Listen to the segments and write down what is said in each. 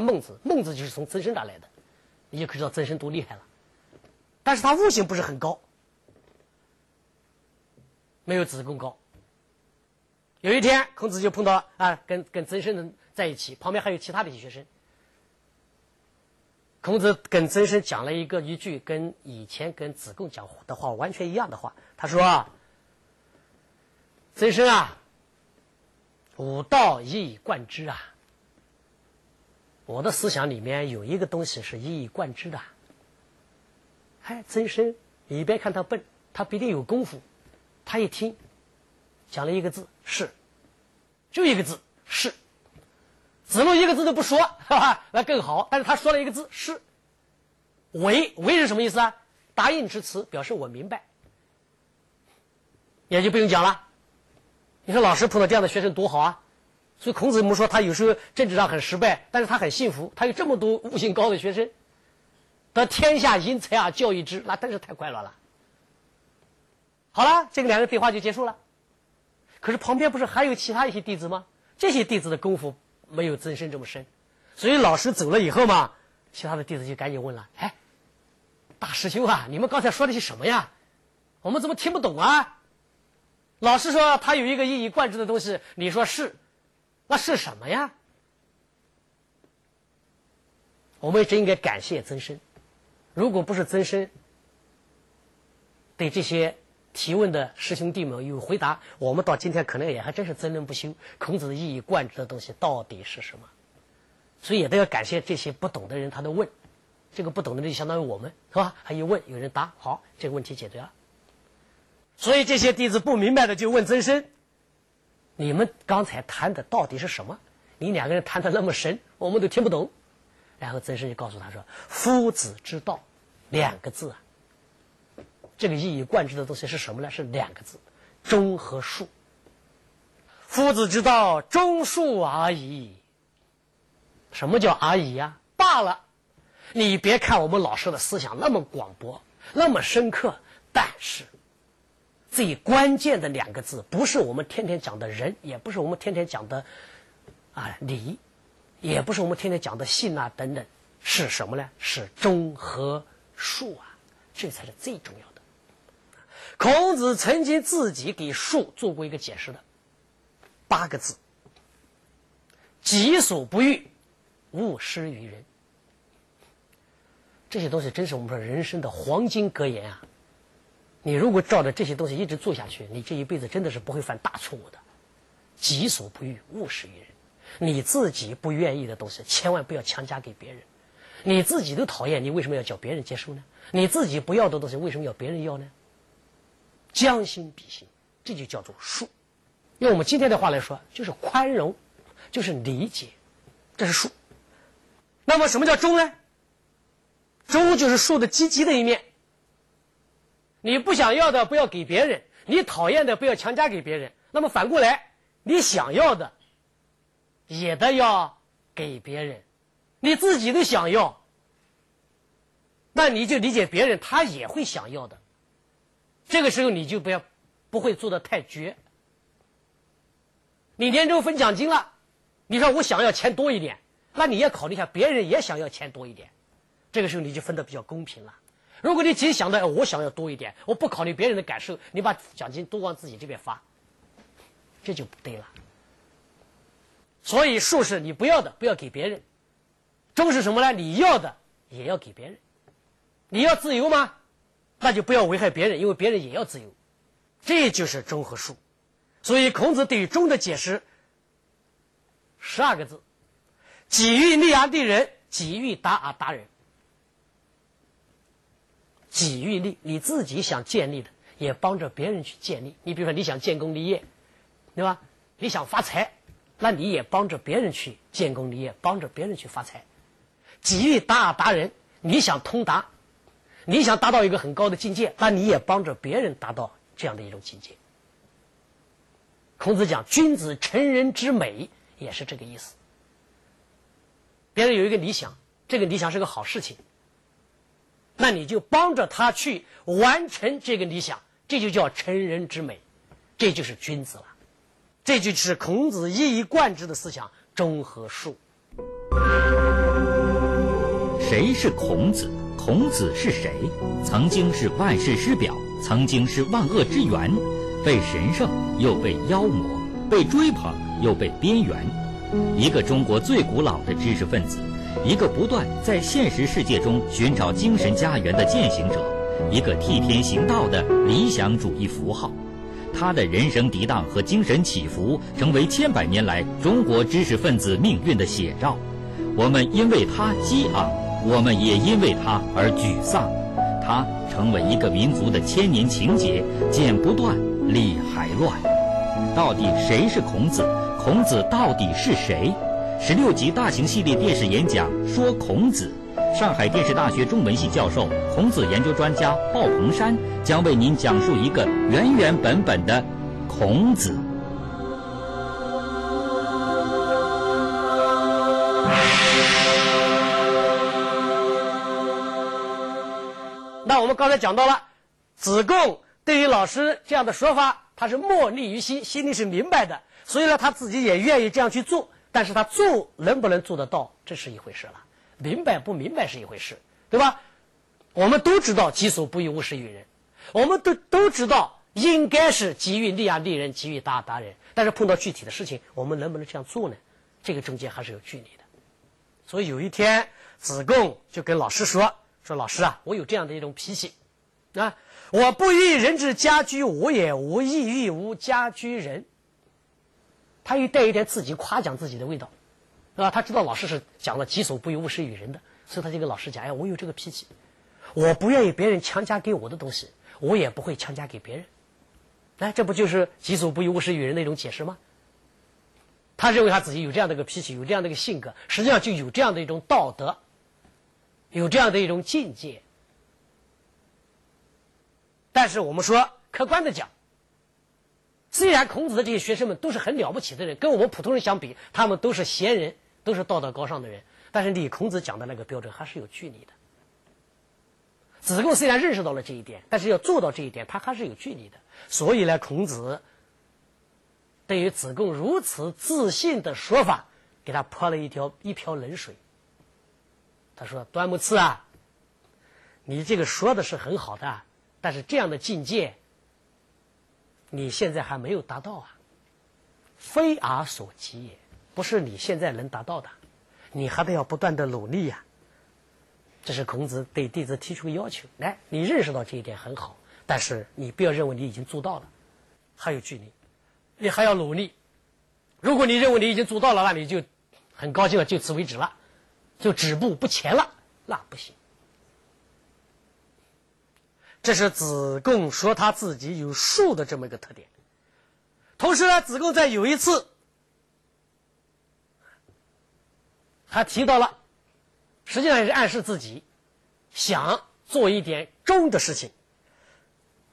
孟子，孟子就是从曾参那来的，你就可知道曾参多厉害了。但是他悟性不是很高，没有子贡高。有一天，孔子就碰到啊，跟跟曾参在一起，旁边还有其他的一些学生。孔子跟曾参讲了一个一句跟以前跟子贡讲的话完全一样的话，他说：“曾参啊，吾道一以贯之啊。我的思想里面有一个东西是一以贯之的。”哎，曾参，你别看他笨，他不一定有功夫。他一听，讲了一个字是，就一个字是。子路一个字都不说，哈哈，那更好。但是他说了一个字是，为为是什么意思啊？答应之词，表示我明白，也就不用讲了。你说老师碰到这样的学生多好啊！所以孔子我们说他有时候政治上很失败，但是他很幸福，他有这么多悟性高的学生，得天下英才而，教育之，那真是太快乐了。好了，这个两人对话就结束了。可是旁边不是还有其他一些弟子吗？这些弟子的功夫。没有曾参这么深，所以老师走了以后嘛，其他的弟子就赶紧问了：“哎，大师兄啊，你们刚才说的是什么呀？我们怎么听不懂啊？”老师说他有一个一以贯之的东西，你说是，那是什么呀？我们真应该感谢曾参，如果不是曾参对这些。提问的师兄弟们有回答，我们到今天可能也还真是争论不休。孔子的一以贯之的东西到底是什么？所以也都要感谢这些不懂的人，他的问，这个不懂的人就相当于我们，是吧？他一问，有人答，好，这个问题解决了。所以这些弟子不明白的就问曾参：“你们刚才谈的到底是什么？你两个人谈的那么深，我们都听不懂。”然后曾参就告诉他说：“夫子之道，两个字啊。”这个一以贯之的东西是什么呢？是两个字：中和术。夫子之道，中术而已。什么叫而已呀？罢了。你别看我们老师的思想那么广博，那么深刻，但是最关键的两个字，不是我们天天讲的人，也不是我们天天讲的啊礼，也不是我们天天讲的信啊等等，是什么呢？是忠和恕啊，这才是最重要的。孔子曾经自己给恕做过一个解释的，八个字：己所不欲，勿施于人。这些东西真是我们说人生的黄金格言啊！你如果照着这些东西一直做下去，你这一辈子真的是不会犯大错误的。己所不欲，勿施于人。你自己不愿意的东西，千万不要强加给别人。你自己都讨厌，你为什么要叫别人接受呢？你自己不要的东西，为什么要别人要呢？将心比心，这就叫做恕。用我们今天的话来说，就是宽容，就是理解，这是恕。那么什么叫忠呢？忠就是恕的积极的一面。你不想要的不要给别人，你讨厌的不要强加给别人。那么反过来，你想要的也得要给别人，你自己都想要，那你就理解别人，他也会想要的。这个时候你就不要，不会做的太绝。你年终分奖金了，你说我想要钱多一点，那你也考虑一下，别人也想要钱多一点，这个时候你就分的比较公平了。如果你仅想到我想要多一点，我不考虑别人的感受，你把奖金都往自己这边发，这就不对了。所以术是你不要的不要给别人，忠是什么呢？你要的也要给别人，你要自由吗？那就不要危害别人，因为别人也要自由，这就是忠和术。所以孔子对于忠的解释，十二个字：己欲立而立人，己欲达而达人。己欲立，你自己想建立的，也帮着别人去建立。你比如说，你想建功立业，对吧？你想发财，那你也帮着别人去建功立业，帮着别人去发财。己欲达而达人，你想通达。你想达到一个很高的境界，那你也帮着别人达到这样的一种境界。孔子讲君子成人之美，也是这个意思。别人有一个理想，这个理想是个好事情，那你就帮着他去完成这个理想，这就叫成人之美，这就是君子了。这就是孔子一以贯之的思想，中和术。谁是孔子？孔子是谁？曾经是万世师表，曾经是万恶之源，被神圣又被妖魔，被追捧又被边缘。一个中国最古老的知识分子，一个不断在现实世界中寻找精神家园的践行者，一个替天行道的理想主义符号。他的人生涤荡和精神起伏，成为千百年来中国知识分子命运的写照。我们因为他激昂，我们也因为他而沮丧。他成为一个民族的千年情结，剪不断，理还乱。到底谁是孔子？孔子到底是谁？十六集大型系列电视演讲说孔子。上海电视大学中文系教授、孔子研究专家鲍鹏山将为您讲述一个原原本本的孔子。那我们刚才讲到了，子贡对于老师这样的说法，他是莫逆于心，心里是明白的，所以呢，他自己也愿意这样去做。但是他做能不能做得到，这是一回事了。明白不明白是一回事，对吧？我们都知道“己所不欲，勿施于人”，我们都都知道应该是给予利啊利人，给予达达人。但是碰到具体的事情，我们能不能这样做呢？这个中间还是有距离的。所以有一天，子贡就跟老师说：“说老师啊，我有这样的一种脾气啊，我不欲人之家居我也，无亦欲无家居人。”他又带一点自己夸奖自己的味道。是吧？他知道老师是讲了“己所不欲，勿施于人”的，所以他就跟老师讲：“哎，我有这个脾气，我不愿意别人强加给我的东西，我也不会强加给别人。”哎，这不就是“己所不欲，勿施于人”的一种解释吗？他认为他自己有这样的一个脾气，有这样的一个性格，实际上就有这样的一种道德，有这样的一种境界。但是我们说，客观的讲，虽然孔子的这些学生们都是很了不起的人，跟我们普通人相比，他们都是贤人。都是道德高尚的人，但是离孔子讲的那个标准还是有距离的。子贡虽然认识到了这一点，但是要做到这一点，他还是有距离的。所以呢，孔子对于子贡如此自信的说法，给他泼了一条一瓢冷水。他说：“端木赐啊，你这个说的是很好的，但是这样的境界，你现在还没有达到啊，非尔所及也。”不是你现在能达到的，你还得要不断的努力呀。这是孔子对弟子提出的要求。来，你认识到这一点很好，但是你不要认为你已经做到了，还有距离，你还要努力。如果你认为你已经做到了，那你就很高兴了，就此为止了，就止步不前了，那不行。这是子贡说他自己有术的这么一个特点。同时呢，子贡在有一次。他提到了，实际上也是暗示自己想做一点忠的事情。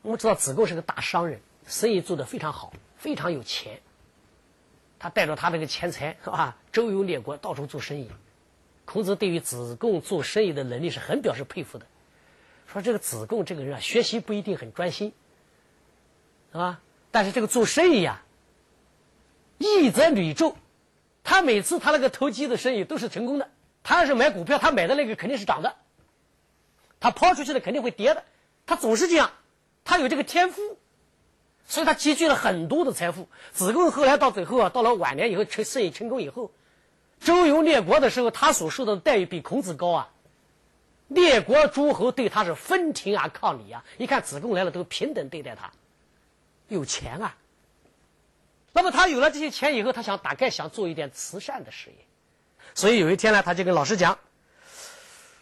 我们知道子贡是个大商人，生意做得非常好，非常有钱。他带着他那个钱财是吧，周游列国，到处做生意。孔子对于子贡做生意的能力是很表示佩服的，说这个子贡这个人啊，学习不一定很专心，是吧？但是这个做生意呀，义则履胄。他每次他那个投机的生意都是成功的。他要是买股票，他买的那个肯定是涨的，他抛出去的肯定会跌的。他总是这样，他有这个天赋，所以他积聚了很多的财富。子贡后来到最后啊，到了晚年以后成生意成功以后，周游列国的时候，他所受到的待遇比孔子高啊。列国诸侯对他是分庭啊抗礼啊，一看子贡来了都平等对待他，有钱啊。那么他有了这些钱以后，他想大概想做一点慈善的事业，所以有一天呢，他就跟老师讲，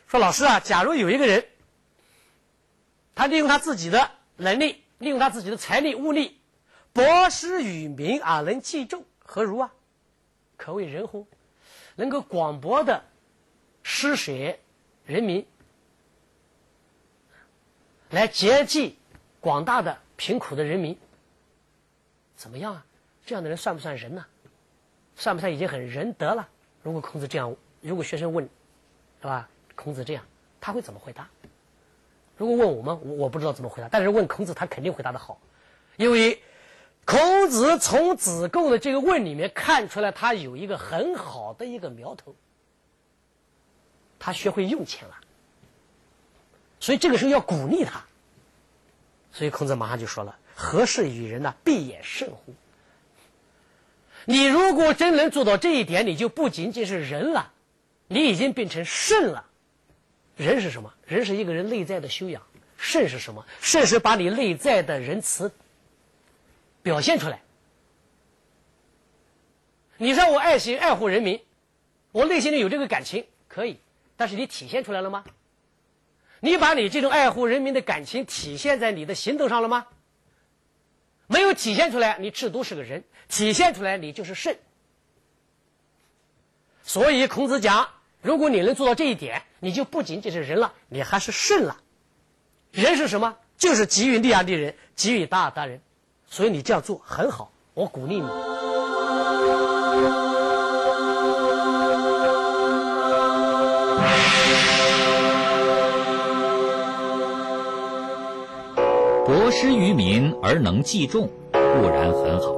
说老师啊，假如有一个人，他利用他自己的能力，利用他自己的财力物力，博施于民啊能济众，何如啊？可谓人乎？能够广博的施舍人民，来接济广大的贫苦的人民，怎么样啊？这样的人算不算人呢？算不算已经很仁德了？如果孔子这样，如果学生问，是吧？孔子这样，他会怎么回答？如果问我们，我我不知道怎么回答。但是问孔子，他肯定回答的好，因为孔子从子贡的这个问里面看出来，他有一个很好的一个苗头。他学会用钱了。所以这个时候要鼓励他。所以孔子马上就说了：“何事与人呢？必也甚乎？”你如果真能做到这一点，你就不仅仅是人了，你已经变成圣了。人是什么？人是一个人内在的修养。圣是什么？圣是把你内在的仁慈表现出来。你让我爱惜爱护人民，我内心里有这个感情，可以，但是你体现出来了吗？你把你这种爱护人民的感情体现在你的行动上了吗？没有体现出来，你至多是个人；体现出来，你就是圣。所以孔子讲，如果你能做到这一点，你就不仅仅是人了，你还是圣了。人是什么？就是给予利他的人，给予大大人。所以你这样做很好，我鼓励你。民而能济众，固然很好，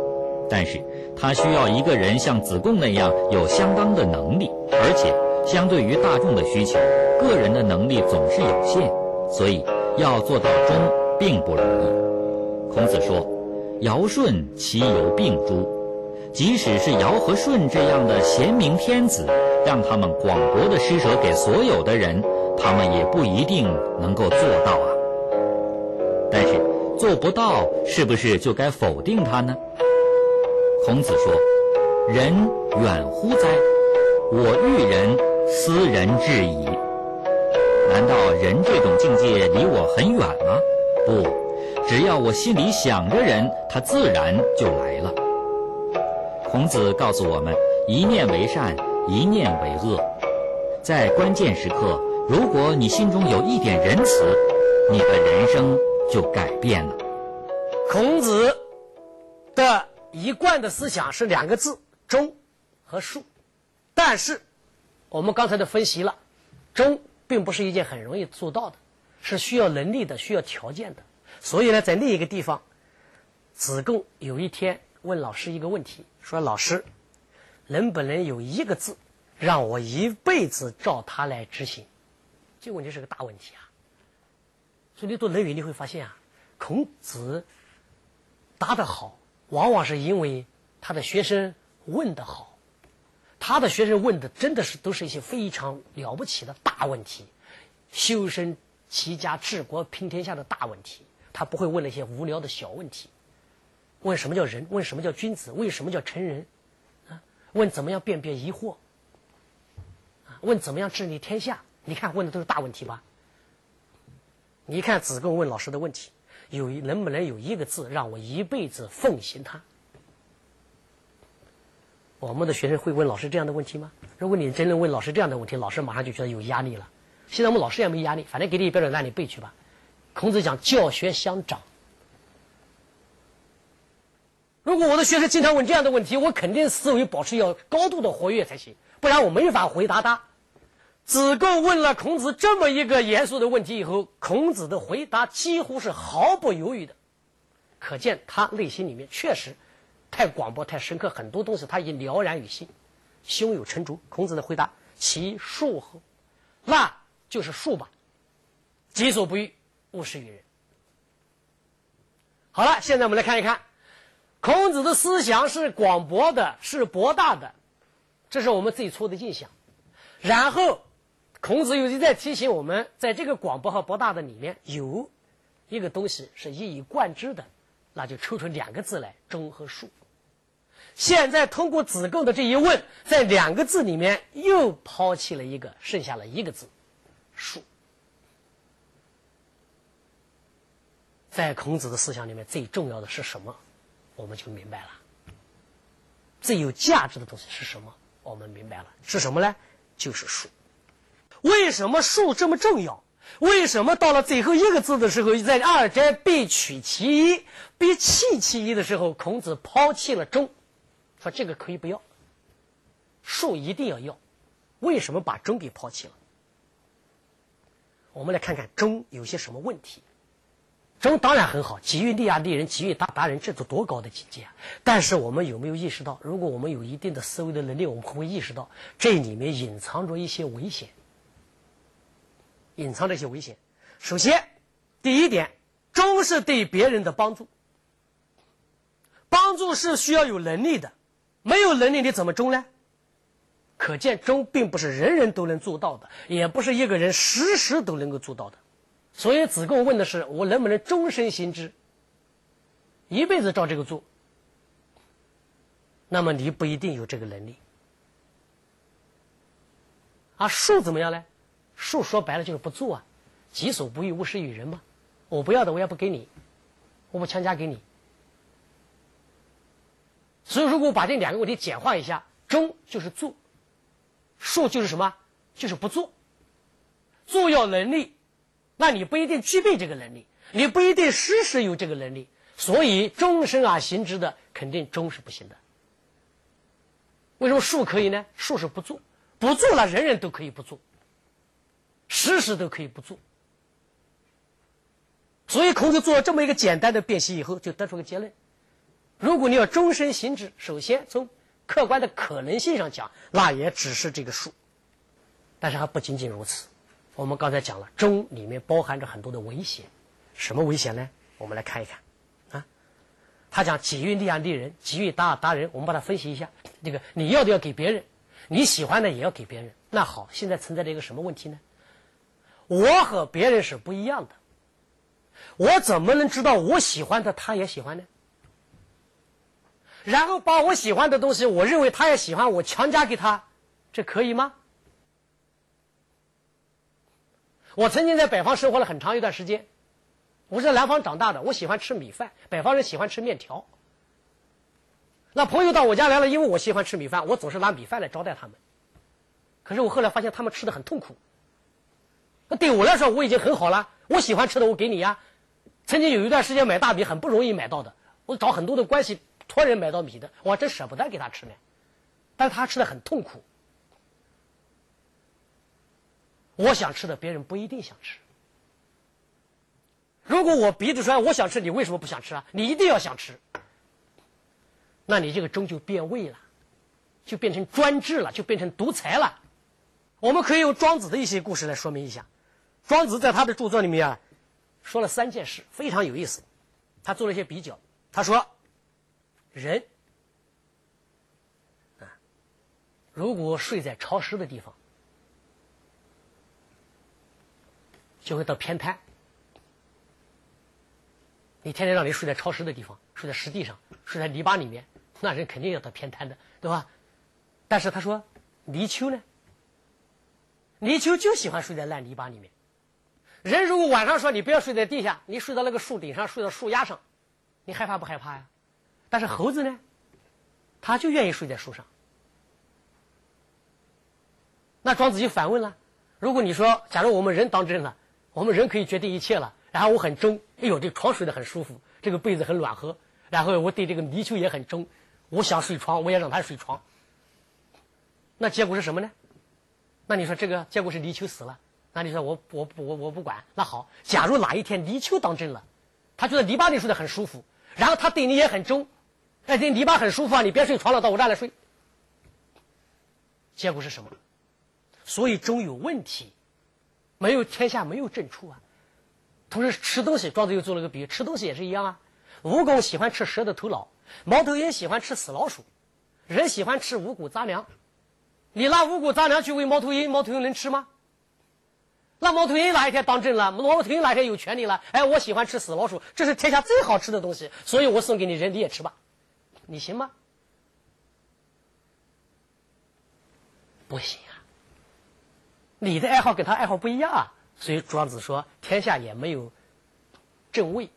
但是他需要一个人像子贡那样有相当的能力，而且相对于大众的需求，个人的能力总是有限，所以要做到忠并不容易。孔子说：“尧舜其犹并诸？”即使是尧和舜这样的贤明天子，让他们广博的施舍给所有的人，他们也不一定能够做到啊。做不到，是不是就该否定他呢？孔子说：“人远乎哉？我欲人，斯人至矣。”难道人这种境界离我很远吗？不，只要我心里想着人，他自然就来了。孔子告诉我们：一念为善，一念为恶。在关键时刻，如果你心中有一点仁慈，你的人生就改变了。孔子的一贯的思想是两个字：忠和恕。但是，我们刚才都分析了，忠并不是一件很容易做到的，是需要能力的，需要条件的。所以呢，在另一个地方，子贡有一天问老师一个问题。说老师，能不能有一个字，让我一辈子照他来执行？这个问题是个大问题啊！所以你读《论语》，你会发现啊，孔子答得好，往往是因为他的学生问得好。他的学生问的真的是都是一些非常了不起的大问题，修身齐家治国平天下的大问题，他不会问那些无聊的小问题。问什么叫人？问什么叫君子？为什么叫成人？啊？问怎么样辨别疑惑？啊？问怎么样治理天下？你看问的都是大问题吧？你看子贡问老师的问题，有能不能有一个字让我一辈子奉行他？我们的学生会问老师这样的问题吗？如果你真的问老师这样的问题，老师马上就觉得有压力了。现在我们老师也没压力，反正给你标准答案，你背去吧。孔子讲教学相长。如果我的学生经常问这样的问题，我肯定思维保持要高度的活跃才行，不然我没法回答他。子贡问了孔子这么一个严肃的问题以后，孔子的回答几乎是毫不犹豫的，可见他内心里面确实太广博、太深刻，很多东西他已经了然于心，胸有成竹。孔子的回答：“其恕乎？那就是恕吧。己所不欲，勿施于人。”好了，现在我们来看一看。孔子的思想是广博的，是博大的，这是我们最初的印象。然后，孔子又一再提醒我们，在这个广博和博大的里面，有一个东西是一以贯之的，那就抽出两个字来：中和恕。现在通过子贡的这一问，在两个字里面又抛弃了一个，剩下了一个字：恕。在孔子的思想里面，最重要的是什么？我们就明白了，最有价值的东西是什么？我们明白了，是什么呢？就是术。为什么树这么重要？为什么到了最后一个字的时候，在二者必取其一，必弃其一的时候，孔子抛弃了忠，说这个可以不要，树一定要要。为什么把忠给抛弃了？我们来看看忠有些什么问题。忠当然很好，给予利亚利人，给予达达人，这都多高的境界啊！但是我们有没有意识到，如果我们有一定的思维的能力，我们会不会意识到这里面隐藏着一些危险？隐藏这些危险。首先，第一点，忠是对别人的帮助。帮助是需要有能力的，没有能力你怎么忠呢？可见忠并不是人人都能做到的，也不是一个人时时都能够做到的。所以子贡问的是：我能不能终身行之？一辈子照这个做？那么你不一定有这个能力。啊，术怎么样呢？术说白了就是不做啊，己所不欲，勿施于人嘛。我不要的，我也不给你，我不强加给你。所以，如果把这两个问题简化一下，忠就是做，术就是什么？就是不做。做要能力，那你不一定具备这个能力，你不一定时时有这个能力。所以，终身啊行之的，肯定忠是不行的。为什么术可以呢？术是不做，不做了，人人都可以不做，时时都可以不做。所以，孔子做了这么一个简单的辨析以后，就得出个结论。如果你要终身行之，首先从客观的可能性上讲，那也只是这个数。但是还不仅仅如此。我们刚才讲了，忠里面包含着很多的危险。什么危险呢？我们来看一看。啊，他讲己欲立安立人，己欲达达人。我们把它分析一下。这个你要的要给别人，你喜欢的也要给别人。那好，现在存在着一个什么问题呢？我和别人是不一样的，我怎么能知道我喜欢的他也喜欢呢？然后把我喜欢的东西，我认为他也喜欢，我强加给他，这可以吗？我曾经在北方生活了很长一段时间，我是在南方长大的，我喜欢吃米饭，北方人喜欢吃面条。那朋友到我家来了，因为我喜欢吃米饭，我总是拿米饭来招待他们。可是我后来发现他们吃的很痛苦。那对我来说我已经很好了，我喜欢吃的我给你呀。曾经有一段时间买大米很不容易买到的，我找很多的关系。托人买到米的，我真舍不得给他吃呢，但他吃的很痛苦。我想吃的，别人不一定想吃。如果我鼻子说我想吃，你为什么不想吃啊？你一定要想吃，那你这个粥就变味了，就变成专制了，就变成独裁了。我们可以用庄子的一些故事来说明一下。庄子在他的著作里面啊，说了三件事，非常有意思。他做了一些比较，他说。人啊，如果睡在潮湿的地方，就会得偏瘫。你天天让你睡在潮湿的地方，睡在湿地上，睡在泥巴里面，那人肯定要得偏瘫的，对吧？但是他说，泥鳅呢？泥鳅就喜欢睡在烂泥巴里面。人如果晚上说你不要睡在地下，你睡到那个树顶上，睡到树丫上，你害怕不害怕呀？但是猴子呢，他就愿意睡在树上。那庄子就反问了：如果你说，假如我们人当真了，我们人可以决定一切了，然后我很忠，哎呦，这床睡得很舒服，这个被子很暖和，然后我对这个泥鳅也很忠，我想睡床，我也让它睡床。那结果是什么呢？那你说这个结果是泥鳅死了？那你说我我我我不管？那好，假如哪一天泥鳅当真了，他觉得泥巴里睡得很舒服，然后他对你也很忠。哎，这泥巴很舒服啊！你别睡床了，到我这儿来睡。结果是什么？所以终有问题，没有天下没有正处啊。同时吃东西，庄子又做了个比喻，吃东西也是一样啊。蜈蚣喜欢吃蛇的头脑，猫头鹰喜欢吃死老鼠，人喜欢吃五谷杂粮。你拿五谷杂粮去喂猫头鹰，猫头鹰能吃吗？那猫头鹰哪一天当政了？猫头鹰哪一天有权利了？哎，我喜欢吃死老鼠，这是天下最好吃的东西，所以我送给你，人你也吃吧。你行吗？不行啊！你的爱好跟他爱好不一样啊，所以庄子说天下也没有正位，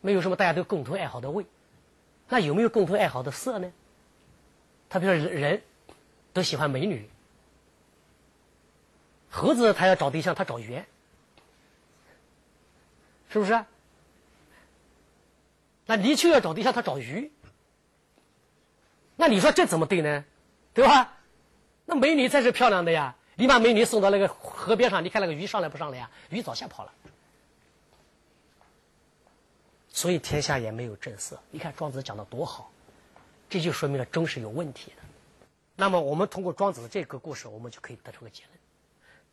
没有什么大家都共同爱好的位。那有没有共同爱好的色呢？他比如说人，都喜欢美女，猴子他要找对象，他找圆，是不是？那泥鳅要找对象，他找鱼。那你说这怎么对呢？对吧？那美女才是漂亮的呀！你把美女送到那个河边上，你看那个鱼上来不上来呀？鱼早吓跑了。所以天下也没有正色。你看庄子讲的多好，这就说明了忠是有问题的。那么我们通过庄子的这个故事，我们就可以得出个结论：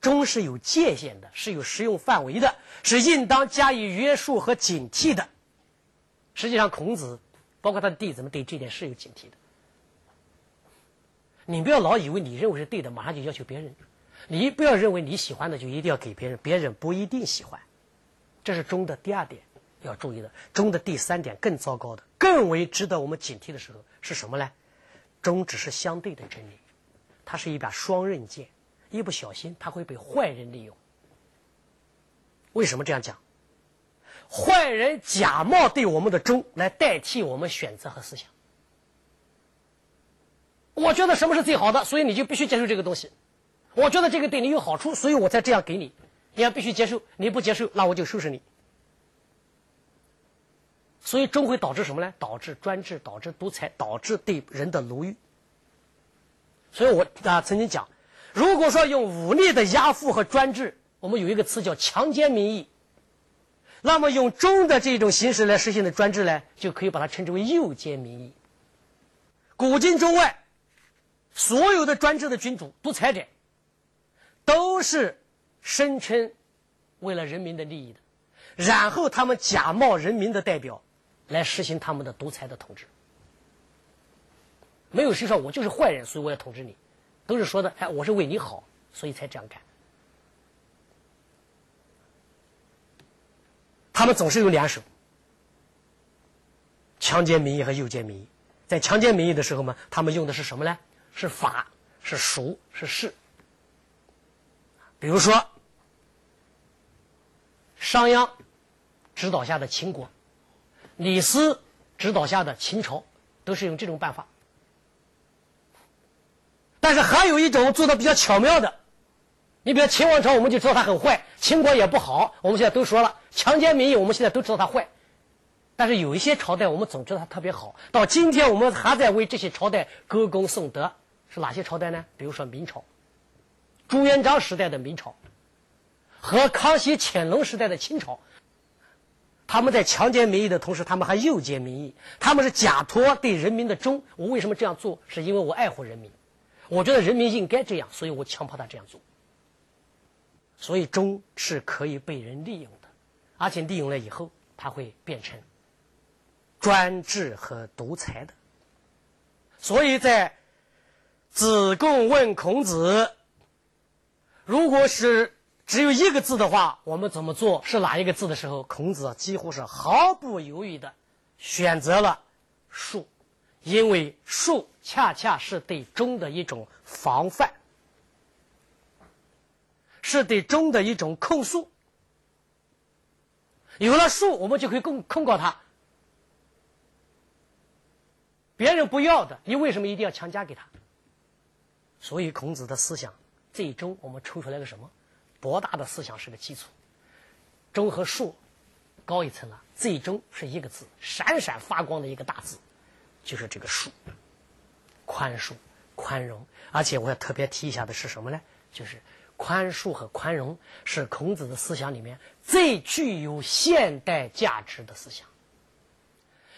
忠是有界限的，是有适用范围的，是应当加以约束和警惕的。实际上，孔子包括他的弟子们对这点是有警惕的。你不要老以为你认为是对的，马上就要求别人；你不要认为你喜欢的就一定要给别人，别人不一定喜欢。这是忠的第二点要注意的。忠的第三点更糟糕的，更为值得我们警惕的时候是什么呢？忠只是相对的真理，它是一把双刃剑。一不小心，他会被坏人利用。为什么这样讲？坏人假冒对我们的忠来代替我们选择和思想。我觉得什么是最好的，所以你就必须接受这个东西。我觉得这个对你有好处，所以我才这样给你。你要必须接受，你不接受，那我就收拾你。所以终会导致什么呢？导致专制，导致独裁，导致对人的奴役。所以我啊曾经讲。如果说用武力的压迫和专制，我们有一个词叫强奸民意，那么用忠的这种形式来实行的专制呢，就可以把它称之为诱奸民意。古今中外，所有的专制的君主、独裁者，都是声称为了人民的利益的，然后他们假冒人民的代表，来实行他们的独裁的统治。没有谁说我就是坏人，所以我要统治你。都是说的，哎，我是为你好，所以才这样干。他们总是有两手，强奸民意和诱奸民意。在强奸民意的时候嘛，他们用的是什么呢？是法，是熟，是势。比如说，商鞅指导下的秦国，李斯指导下的秦朝，都是用这种办法。但是还有一种做的比较巧妙的，你比如秦王朝，我们就知道他很坏；秦国也不好，我们现在都说了强奸民意，我们现在都知道他坏。但是有一些朝代，我们总觉得他特别好。到今天，我们还在为这些朝代歌功颂德。是哪些朝代呢？比如说明朝，朱元璋时代的明朝，和康熙、乾隆时代的清朝。他们在强奸民意的同时，他们还诱奸民意，他们是假托对人民的忠。我为什么这样做？是因为我爱护人民。我觉得人民应该这样，所以我强迫他这样做。所以忠是可以被人利用的，而且利用了以后，他会变成专制和独裁的。所以在子贡问孔子，如果是只有一个字的话，我们怎么做？是哪一个字的时候，孔子几乎是毫不犹豫的选择了术。因为术恰恰是对忠的一种防范，是对忠的一种控诉。有了术，我们就可以控控告他。别人不要的，你为什么一定要强加给他？所以孔子的思想最终我们抽出来个什么？博大的思想是个基础，忠和术高一层了，最终是一个字，闪闪发光的一个大字。就是这个恕，宽恕、宽容，而且我要特别提一下的是什么呢？就是宽恕和宽容是孔子的思想里面最具有现代价值的思想，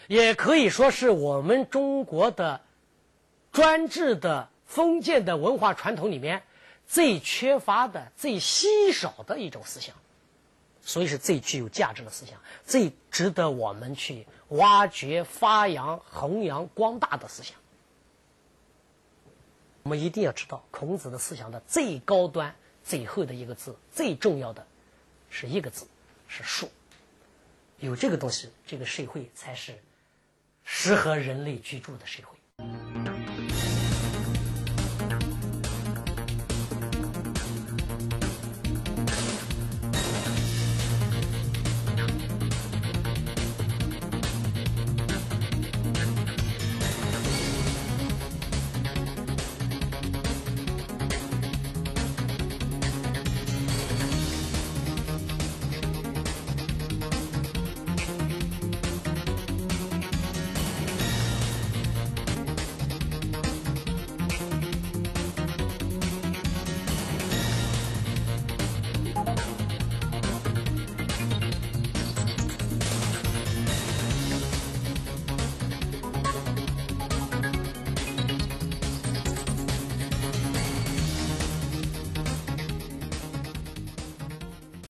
也可以说是我们中国的专制的封建的文化传统里面最缺乏的、最稀少的一种思想。所以是最具有价值的思想，最值得我们去挖掘、发扬、弘扬光大的思想。我们一定要知道，孔子的思想的最高端、最后的一个字，最重要的是一个字，是术。有这个东西，这个社会才是适合人类居住的社会。